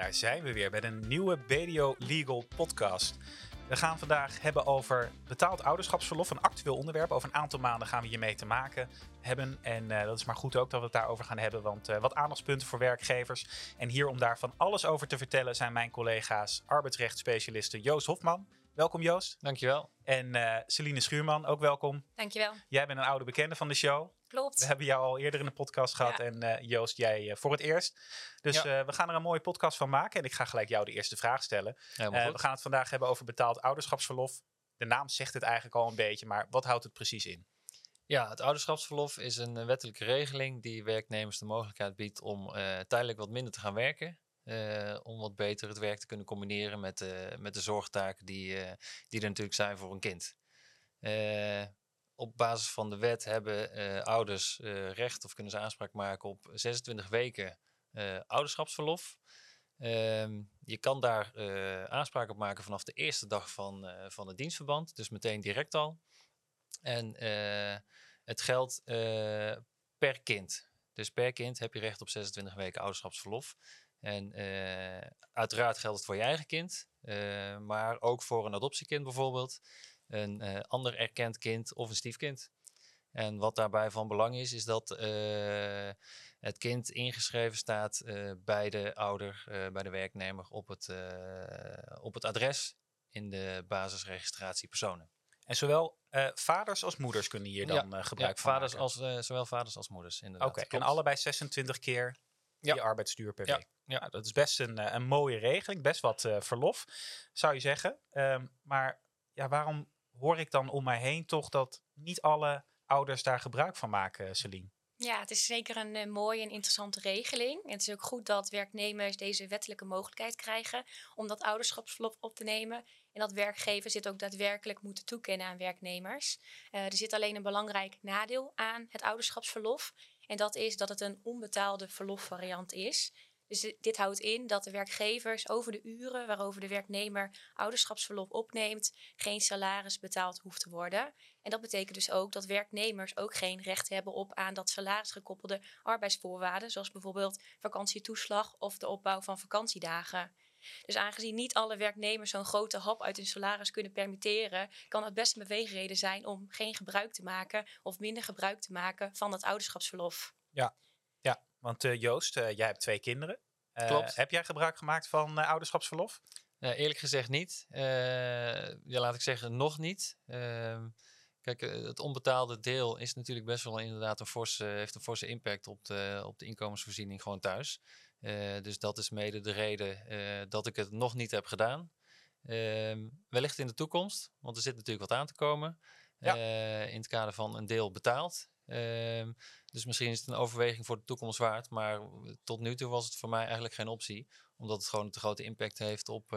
daar zijn we weer met een nieuwe BDO Legal podcast. We gaan vandaag hebben over betaald ouderschapsverlof, een actueel onderwerp. Over een aantal maanden gaan we hiermee te maken hebben. En uh, dat is maar goed ook dat we het daarover gaan hebben, want uh, wat aandachtspunten voor werkgevers. En hier om daar van alles over te vertellen zijn mijn collega's arbeidsrechtsspecialisten Joost Hofman. Welkom Joost. Dankjewel. En uh, Celine Schuurman, ook welkom. Dankjewel. Jij bent een oude bekende van de show. Klopt. We hebben jou al eerder in de podcast gehad Ja. en eh, Joost, jij eh, voor het eerst. Dus Ja. eh, we gaan er een mooie podcast van maken en ik ga gelijk jou de eerste vraag stellen. Eh, we gaan het vandaag hebben over betaald ouderschapsverlof. De naam zegt het eigenlijk al een beetje, maar wat houdt het precies in? Ja, het ouderschapsverlof is een eh, wettelijke regeling die werknemers de mogelijkheid biedt om eh, tijdelijk wat minder te gaan werken. Eh, om wat beter het werk te kunnen combineren met, de met de zorgtaken die, eh, die er natuurlijk zijn voor een kind. Eh, op basis van de wet hebben eh, ouders eh, recht of kunnen ze aanspraak maken op 26 weken eh, ouderschapsverlof. Ehm, je kan daar eh, aanspraak op maken vanaf de eerste dag van, eh, van het dienstverband, dus meteen direct al. En eh, het geldt eh, per kind. Dus per kind heb je recht op 26 weken ouderschapsverlof. En eh, uiteraard geldt het voor je eigen kind, eh, maar ook voor een adoptiekind bijvoorbeeld, een eh, ander erkend kind of een stiefkind. En wat daarbij van belang is, is dat het kind ingeschreven staat bij de ouder, bij de werknemer op het, op het adres in de basisregistratie personen. En zowel vaders als moeders kunnen hier dan eh, gebruik Ja, van vaders maken. als, zowel vaders als moeders, inderdaad. Oké, en Klopt. allebei 26 keer Ja. je arbeidsduur per Ja, week. ja. Nou, dat is best een, eh, een mooie regeling, best wat eh, verlof, zou je zeggen. Ehm, maar ja, waarom hoor ik dan om mij heen toch dat niet alle ouders daar gebruik van maken, Celine? Ja, het is zeker een eh, mooie en interessante regeling. En het is ook goed dat werknemers deze wettelijke mogelijkheid krijgen om dat ouderschapsverlof op te nemen. En dat werkgevers dit ook daadwerkelijk moeten toekennen aan werknemers. Eh, er zit alleen een belangrijk nadeel aan het ouderschapsverlof. En dat is dat het een onbetaalde verlofvariant is. Dus di- dit houdt in dat de werkgevers over de uren waarover de werknemer ouderschapsverlof opneemt, geen salaris betaald hoeft te worden. En dat betekent dus ook dat werknemers ook geen recht hebben op aan dat salarisgekoppelde arbeidsvoorwaarden, zoals bijvoorbeeld vakantietoeslag of de opbouw van vakantiedagen. Dus aangezien niet alle werknemers zo'n grote hap uit hun salaris kunnen permitteren, kan het best een beweegreden zijn om geen gebruik te maken of minder gebruik te maken van dat ouderschapsverlof. Ja, want eh, Joost, eh, jij hebt twee kinderen. Eh, Klopt. Heb jij gebruik gemaakt van eh, ouderschapsverlof? Ja, eerlijk gezegd niet. Eh, ja, laat ik zeggen, nog niet. Ehm, kijk, het onbetaalde deel is natuurlijk best wel inderdaad een forse, heeft een forse impact op de, op de inkomensvoorziening gewoon thuis. Eh, dus dat is mede de reden eh, dat ik het nog niet heb gedaan. Ehm, wellicht in de toekomst, want er zit natuurlijk wat aan te komen. Ja. eh, in het kader van een deel betaald. Ehm, dus misschien is het een overweging voor de toekomst waard. Maar tot nu toe was het voor mij eigenlijk geen optie omdat het gewoon een te grote impact heeft op,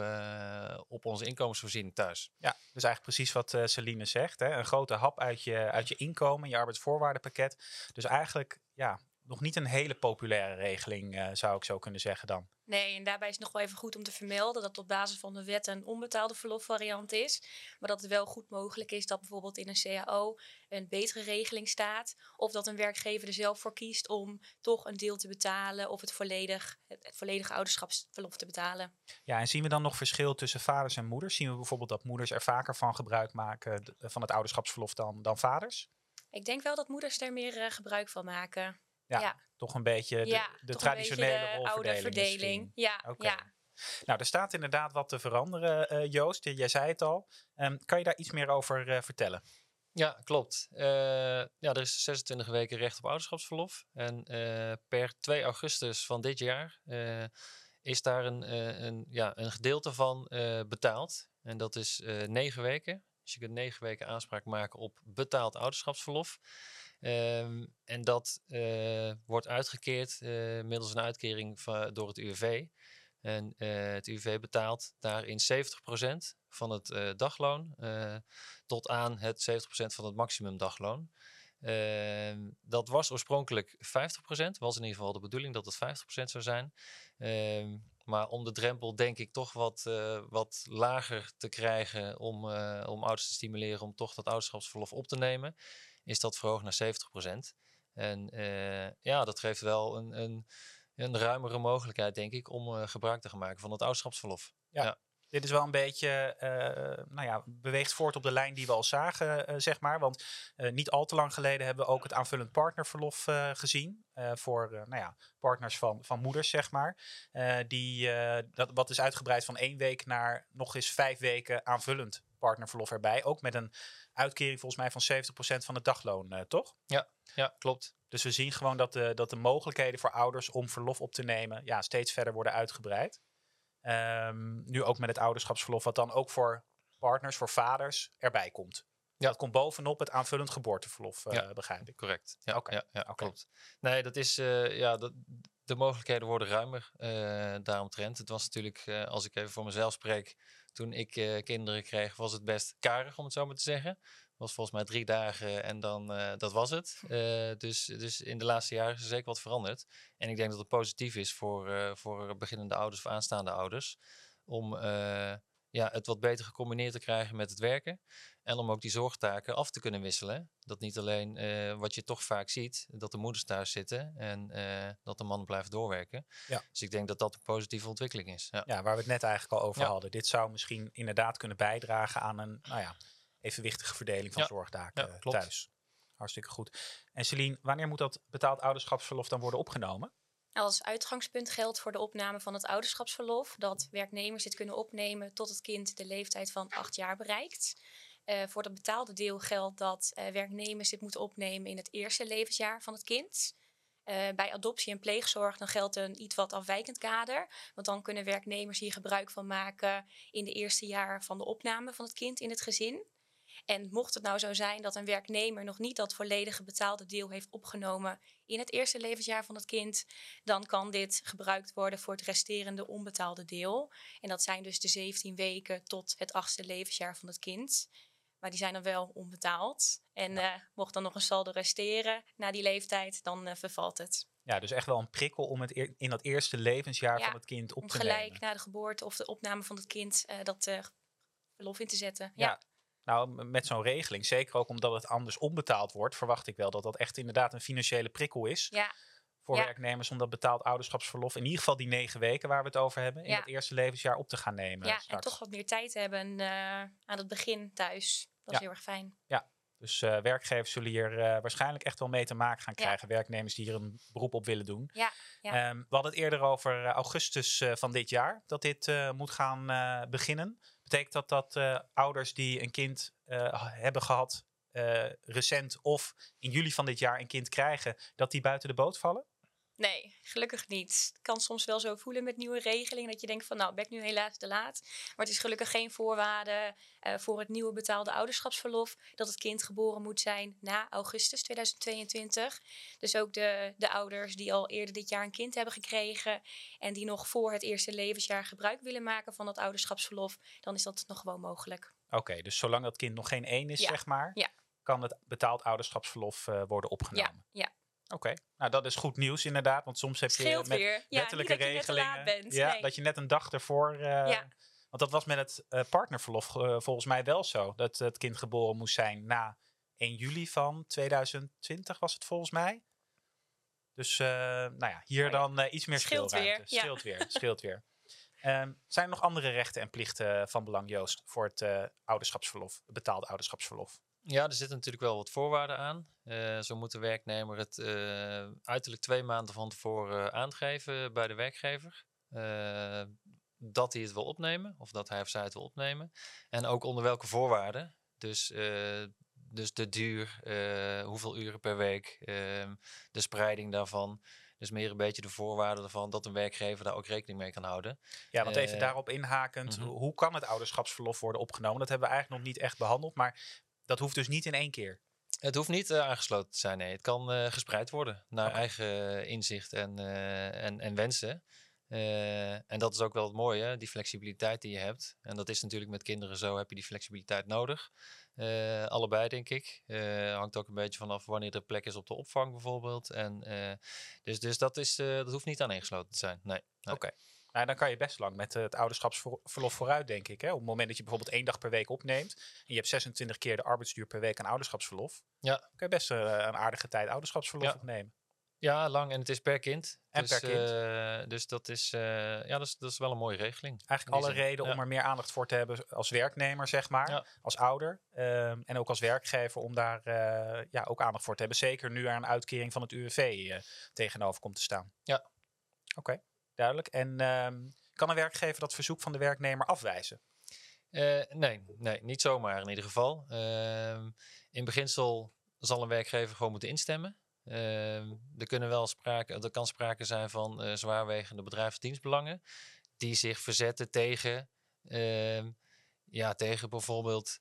op onze inkomensvoorziening thuis. Ja, dus eigenlijk precies wat eh Celine zegt. Hè? Een grote hap uit je, uit je inkomen, je arbeidsvoorwaardenpakket. Dus eigenlijk ja, nog niet een hele populaire regeling, eh, zou ik zo kunnen zeggen dan. Nee, en daarbij is het nog wel even goed om te vermelden dat het op basis van de wet een onbetaalde verlofvariant is. Maar dat het wel goed mogelijk is dat bijvoorbeeld in een CAO een betere regeling staat. Of dat een werkgever er zelf voor kiest om toch een deel te betalen of het volledig, het, het volledige ouderschapsverlof te betalen. Ja, en zien we dan nog verschil tussen vaders en moeders? Zien we bijvoorbeeld dat moeders er vaker van gebruik maken van het ouderschapsverlof dan, dan vaders? Ik denk wel dat moeders er meer eh, gebruik van maken. Ja, Ja. toch een beetje de, ja, de toch traditionele beetje de oude rolverdeling verdeling. misschien. Ja, ja. Nou, er staat inderdaad wat te veranderen, eh, Joost. Jij zei het al. Ehm, kan je daar iets meer over eh, vertellen? Ja, klopt. Eh, ja, er is 26 weken recht op ouderschapsverlof. En eh, per 2 augustus van dit jaar eh, is daar een, eh, een, ja, een gedeelte van eh, betaald. En dat is eh 9 weken. Dus je kunt 9 weken aanspraak maken op betaald ouderschapsverlof. Ehm, en dat eh, wordt uitgekeerd eh, middels een uitkering van, door het UWV. En eh, het UWV betaalt daarin 70% van het dagloon tot aan het 70% van het maximum dagloon. Ehm, dat was oorspronkelijk 50%, was in ieder geval de bedoeling dat het 50% zou zijn. Ehm, maar om de drempel denk ik toch wat, wat lager te krijgen om, om ouders te stimuleren om toch dat ouderschapsverlof op te nemen, is dat verhoogd naar 70%. En eh, ja, dat geeft wel een, een, een ruimere mogelijkheid, denk ik, om eh, gebruik te gaan maken van het ouderschapsverlof. Dit is wel een beetje, eh, nou ja, beweegt voort op de lijn die we al zagen, zeg maar. Want niet al te lang geleden hebben we ook het aanvullend partnerverlof gezien. voor, nou ja, partners van, van moeders, zeg maar. Die, dat, wat is uitgebreid van één week naar nog eens vijf weken aanvullend partnerverlof erbij. Ook met een uitkering volgens mij van 70% van het dagloon, eh, toch? Ja, klopt. Dus we zien gewoon dat de, dat de mogelijkheden voor ouders om verlof op te nemen ja, steeds verder worden uitgebreid. Ehm, nu ook met het ouderschapsverlof, wat dan ook voor partners, voor vaders erbij komt. Ja. Dat komt bovenop het aanvullend geboorteverlof, eh Ja. begrijp ik. Correct. Ja, Oké, ja, ja klopt. Nee, dat is, eh, ja, dat, de mogelijkheden worden ruimer eh daaromtrent. Het was natuurlijk, eh, als ik even voor mezelf spreek, toen ik eh, kinderen kreeg, was het best karig, om het zo maar te zeggen. was volgens mij drie dagen en dan, eh, dat was het. Eh, dus, dus in de laatste jaren is er zeker wat veranderd. En ik denk dat het positief is voor, voor beginnende ouders of aanstaande ouders. Om ja, het wat beter gecombineerd te krijgen met het werken. En om ook die zorgtaken af te kunnen wisselen. Dat niet alleen eh, wat je toch vaak ziet, dat de moeders thuis zitten en eh, dat de mannen blijven doorwerken. Ja. Dus ik denk dat dat een positieve ontwikkeling is. Ja. Ja, waar we het net eigenlijk al over Ja. hadden. Dit zou misschien inderdaad kunnen bijdragen aan een nou ja, evenwichtige verdeling van zorgtaken Ja, klopt. thuis. Hartstikke goed. En Celine, wanneer moet dat betaald ouderschapsverlof dan worden opgenomen? Als uitgangspunt geldt voor de opname van het ouderschapsverlof dat werknemers dit kunnen opnemen tot het kind de leeftijd van acht jaar bereikt. Eh, voor het betaalde deel geldt dat eh, werknemers dit moeten opnemen in het eerste levensjaar van het kind. Eh, bij adoptie en pleegzorg dan geldt een iets wat afwijkend kader. Want dan kunnen werknemers hier gebruik van maken in de eerste jaar van de opname van het kind in het gezin. En mocht het nou zo zijn dat een werknemer nog niet dat volledige betaalde deel heeft opgenomen in het eerste levensjaar van het kind, dan kan dit gebruikt worden voor het resterende onbetaalde deel. En dat zijn dus de 17 weken tot het achtste levensjaar van het kind. Maar die zijn dan wel onbetaald. En eh, mocht dan nog een saldo resteren na die leeftijd, dan eh, vervalt het. Ja, dus echt wel een prikkel om het in dat eerste levensjaar Ja, van het kind op Om te gelijk nemen. na de geboorte of de opname van het kind eh, dat verlof in te zetten. Ja. Ja, Nou, met zo'n regeling, zeker ook omdat het anders onbetaald wordt, verwacht ik wel dat dat echt inderdaad een financiële prikkel is ja, voor Ja. werknemers om dat betaald ouderschapsverlof, in ieder geval die negen weken waar we het over hebben, in Ja. het eerste levensjaar op te gaan nemen. ja. en toch wat meer tijd hebben eh, aan het begin thuis. Dat Ja. is heel erg fijn. Dus eh, werkgevers zullen hier eh, waarschijnlijk echt wel mee te maken gaan Ja. krijgen. Werknemers die hier een beroep op willen doen. Ja, ja. Ehm, we hadden het eerder over augustus van dit jaar dat dit moet gaan beginnen. Betekent dat dat eh, ouders die een kind eh, hebben gehad eh, recent of in juli van dit jaar een kind krijgen, dat die buiten de boot vallen? Nee, gelukkig niet. Het kan soms wel zo voelen met nieuwe regelingen. Dat je denkt van nou ben ik nu helaas te laat. Maar het is gelukkig geen voorwaarde eh, voor het nieuwe betaalde ouderschapsverlof. Dat het kind geboren moet zijn na augustus 2022. Dus ook de, de ouders die al eerder dit jaar een kind hebben gekregen. En die nog voor het eerste levensjaar gebruik willen maken van dat ouderschapsverlof. Dan is dat nog gewoon mogelijk. Oké, dus zolang dat kind nog geen één is, Ja, zeg maar, ja. kan het betaald ouderschapsverlof eh, worden opgenomen. Ja, ja. Oké, nou dat is goed nieuws inderdaad, want soms heb je met weer. Wettelijke niet dat je net te regelingen. bent. Ja, nee. dat je net een dag ervoor. eh, Ja. Want dat was met het eh, partnerverlof eh, volgens mij wel zo. Dat het kind geboren moest zijn na 1 juli van 2020 was het volgens mij. Dus nou ja, hier Oh dan iets meer Scheelt speelruimte. weer. Scheelt weer, scheelt weer. Ehm, zijn er nog andere rechten en plichten van belang, Joost, voor het ouderschapsverlof, het betaalde ouderschapsverlof? Ja, er zitten natuurlijk wel wat voorwaarden aan. Eh, zo moet de werknemer het eh, uiterlijk twee maanden van tevoren aangeven bij de werkgever. eh, dat hij het wil opnemen, of dat hij of zij het wil opnemen. En ook onder welke voorwaarden. Dus, dus de duur, hoeveel uren per week, ehm, de spreiding daarvan. Dus meer een beetje de voorwaarden ervan dat een werkgever daar ook rekening mee kan houden. Ja, want even daarop inhakend, mhm. hoe kan het ouderschapsverlof worden opgenomen? Dat hebben we eigenlijk nog niet echt behandeld, maar dat hoeft dus niet in één keer. Het hoeft niet eh, aangesloten te zijn, nee. Het kan eh, gespreid worden naar eigen inzicht en, eh, en, en wensen. En dat is ook wel het mooie, die flexibiliteit die je hebt. En dat is natuurlijk met kinderen zo, heb je die flexibiliteit nodig. Allebei, denk ik. Hangt ook een beetje vanaf wanneer er plek is op de opvang bijvoorbeeld. En, dus dus dat, is, dat hoeft niet aaneengesloten te zijn, nee. nee. Oké. Nou, dan kan je best lang met eh, het ouderschapsverlof vooruit, denk ik. Hè? Op het moment dat je bijvoorbeeld één dag per week opneemt en je hebt 26 keer de arbeidsduur per week aan ouderschapsverlof, Ja. kun je best eh, een aardige tijd ouderschapsverlof Ja. opnemen. Ja, lang en het is per kind. En dus, per kind. eh, dus dat is, ja, dat is, dat is wel een mooie regeling. Eigenlijk alle zin, reden om er meer aandacht voor te hebben als werknemer, zeg maar. Ja. Als ouder. Ehm, en ook als werkgever om daar ja, ook aandacht voor te hebben. Zeker nu er een uitkering van het UWV tegenover komt te staan. Ja. Oké, duidelijk. En ehm, kan een werkgever dat verzoek van de werknemer afwijzen? Eh, nee, nee, niet zomaar in ieder geval. Ehm, in beginsel zal een werkgever gewoon moeten instemmen. Ehm, er, kunnen wel sprake, er kan sprake zijn van eh, zwaarwegende bedrijfsdienstbelangen die zich verzetten tegen, ja, tegen bijvoorbeeld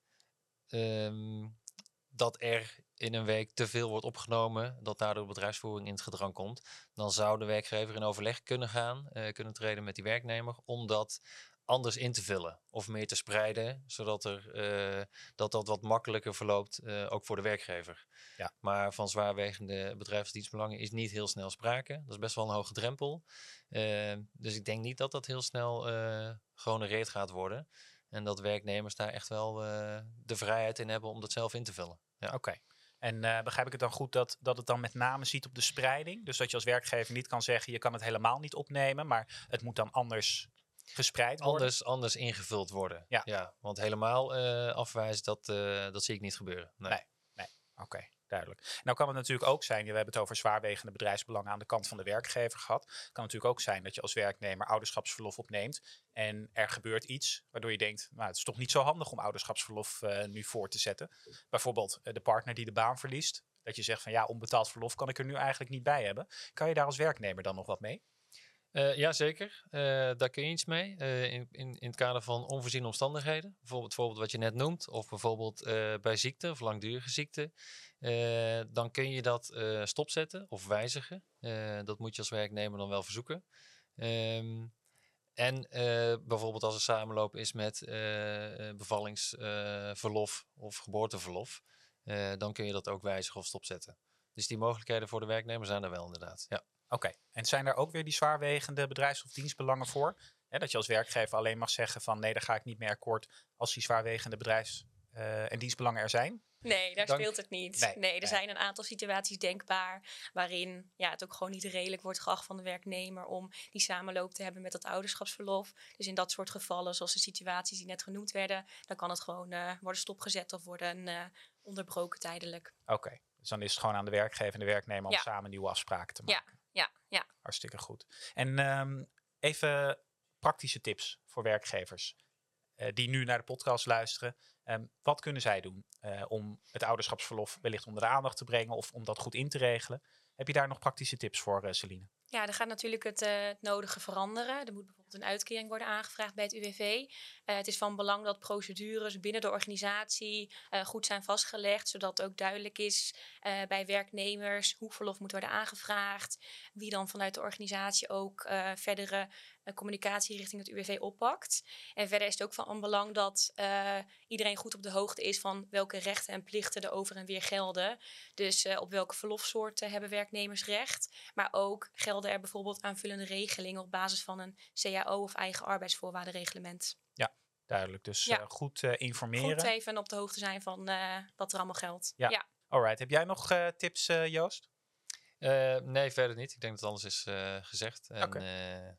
dat er in een week te veel wordt opgenomen, dat daardoor bedrijfsvoering in het gedrang komt. Dan zou de werkgever in overleg kunnen gaan, eh, kunnen treden met die werknemer, om dat anders in te vullen of meer te spreiden, zodat er, eh, dat, dat wat makkelijker verloopt, eh, ook voor de werkgever. Ja. Maar van zwaarwegende bedrijfsdienstbelangen is niet heel snel sprake. Dat is best wel een hoge drempel. Dus ik denk niet dat dat heel snel eh gehonoreerd gaat worden. En dat werknemers daar echt wel de vrijheid in hebben om dat zelf in te vullen. Ja. Oké. En eh, begrijp ik het dan goed dat, dat het dan met name ziet op de spreiding? Dus dat je als werkgever niet kan zeggen, je kan het helemaal niet opnemen, maar het moet dan anders gespreid worden? Anders, anders ingevuld worden. Ja. want helemaal eh, afwijzen, dat, eh, dat zie ik niet gebeuren. Nee. Nee. Oké, duidelijk. Nou kan het natuurlijk ook zijn, we hebben het over zwaarwegende bedrijfsbelangen aan de kant van de werkgever gehad. Kan natuurlijk ook zijn dat je als werknemer ouderschapsverlof opneemt en er gebeurt iets waardoor je denkt, nou het is toch niet zo handig om ouderschapsverlof eh, nu voor te zetten. Bijvoorbeeld eh, de partner die de baan verliest. Dat je zegt van ja, onbetaald verlof kan ik er nu eigenlijk niet bij hebben. Kan je daar als werknemer dan nog wat mee? Eh, ja, zeker. Daar kun je iets mee. In, in, in het kader van onvoorziene omstandigheden. Bijvoorbeeld, bijvoorbeeld wat je net noemt. Of bijvoorbeeld bij ziekte of langdurige ziekte. Eh, dan kun je dat eh, stopzetten of wijzigen. Eh, dat moet je als werknemer dan wel verzoeken. Ehm, en bijvoorbeeld als er samenloop is met bevallingsverlof of geboorteverlof. dan kun je dat ook wijzigen of stopzetten. Dus die mogelijkheden voor de werknemer zijn er wel inderdaad. Ja. Oké, en zijn er ook weer die zwaarwegende bedrijfs- of dienstbelangen voor? Hè, dat je als werkgever alleen mag zeggen van nee, daar ga ik niet mee akkoord als die zwaarwegende bedrijfs- en dienstbelangen er zijn? Nee, daar Dank- speelt het niet. Nee, Nee, er nee. zijn een aantal situaties denkbaar waarin ja, het ook gewoon niet redelijk wordt geacht van de werknemer om die samenloop te hebben met dat ouderschapsverlof. Dus in dat soort gevallen, zoals de situaties die net genoemd werden, dan kan het gewoon eh, worden stopgezet of worden eh, onderbroken tijdelijk. Oké, dus dan is het gewoon aan de werkgever en de werknemer om Ja. samen nieuwe afspraken te Ja. maken. Ja, ja. Hartstikke goed. En ehm, even praktische tips voor werkgevers die nu naar de podcast luisteren. Ehm, wat kunnen zij doen eh, om het ouderschapsverlof wellicht onder de aandacht te brengen of om dat goed in te regelen? Heb je daar nog praktische tips voor, eh, Celine? Ja, er gaat natuurlijk het, eh, het nodige veranderen. Er moet bijvoorbeeld een uitkering worden aangevraagd bij het UWV. Eh, het is van belang dat procedures binnen de organisatie eh, goed zijn vastgelegd, zodat ook duidelijk is eh, bij werknemers hoe verlof moet worden aangevraagd, wie dan vanuit de organisatie ook verdere communicatie richting het UWV oppakt. En verder is het ook van belang dat iedereen goed op de hoogte is van welke rechten en plichten er over en weer gelden. Dus op welke verlofsoorten hebben werknemers recht. Maar ook gelden er bijvoorbeeld aanvullende regelingen op basis van een CAO of eigen arbeidsvoorwaardenreglement. Duidelijk, dus Ja. eh, goed eh, informeren. Goed even op de hoogte zijn van eh, wat er allemaal geldt. Ja. ja. Alright, heb jij nog eh, tips, eh, Joost? Eh, nee, verder niet. Ik denk dat alles is eh, gezegd. En eh,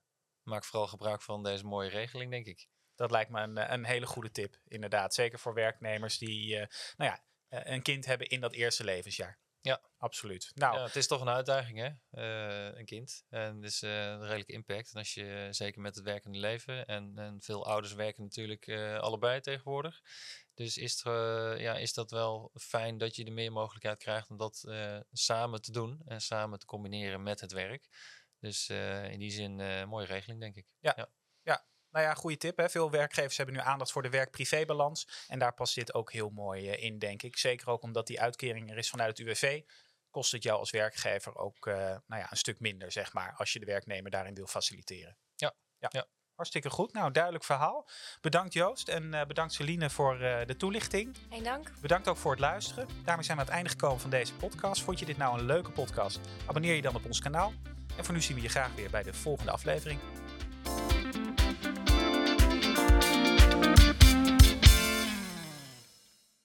maak vooral gebruik van deze mooie regeling, denk ik. Dat lijkt me een, een hele goede tip, inderdaad. Zeker voor werknemers die eh, nou ja, een kind hebben in dat eerste levensjaar. Ja. Absoluut. Nou, Ja, het is toch een uitdaging, hè? Eh, een kind. En dus eh, een redelijke impact. En als je, eh, zeker met het werkende leven, en, en veel ouders werken natuurlijk allebei tegenwoordig. Dus is, het, ja, is dat wel fijn dat je de meer mogelijkheid krijgt om dat samen te doen en samen te combineren met het werk. Dus in die zin mooie regeling, denk ik. Nou ja, goede tip. Hè? Veel werkgevers hebben nu aandacht voor de werk-privé-balans. En daar past dit ook heel mooi eh, in, denk ik. Zeker ook omdat die uitkering er is vanuit het UWV. Kost het jou als werkgever ook eh, nou ja, een stuk minder, zeg maar. Als je de werknemer daarin wil faciliteren. Ja, ja. ja. Hartstikke goed. Nou, duidelijk verhaal. Bedankt Joost en eh, bedankt Celine voor eh, de toelichting. Geen dank. Bedankt ook voor het luisteren. Daarmee zijn we aan het einde gekomen van deze podcast. Vond je dit nou een leuke podcast? Abonneer je dan op ons kanaal. En voor nu zien we je graag weer bij de volgende aflevering.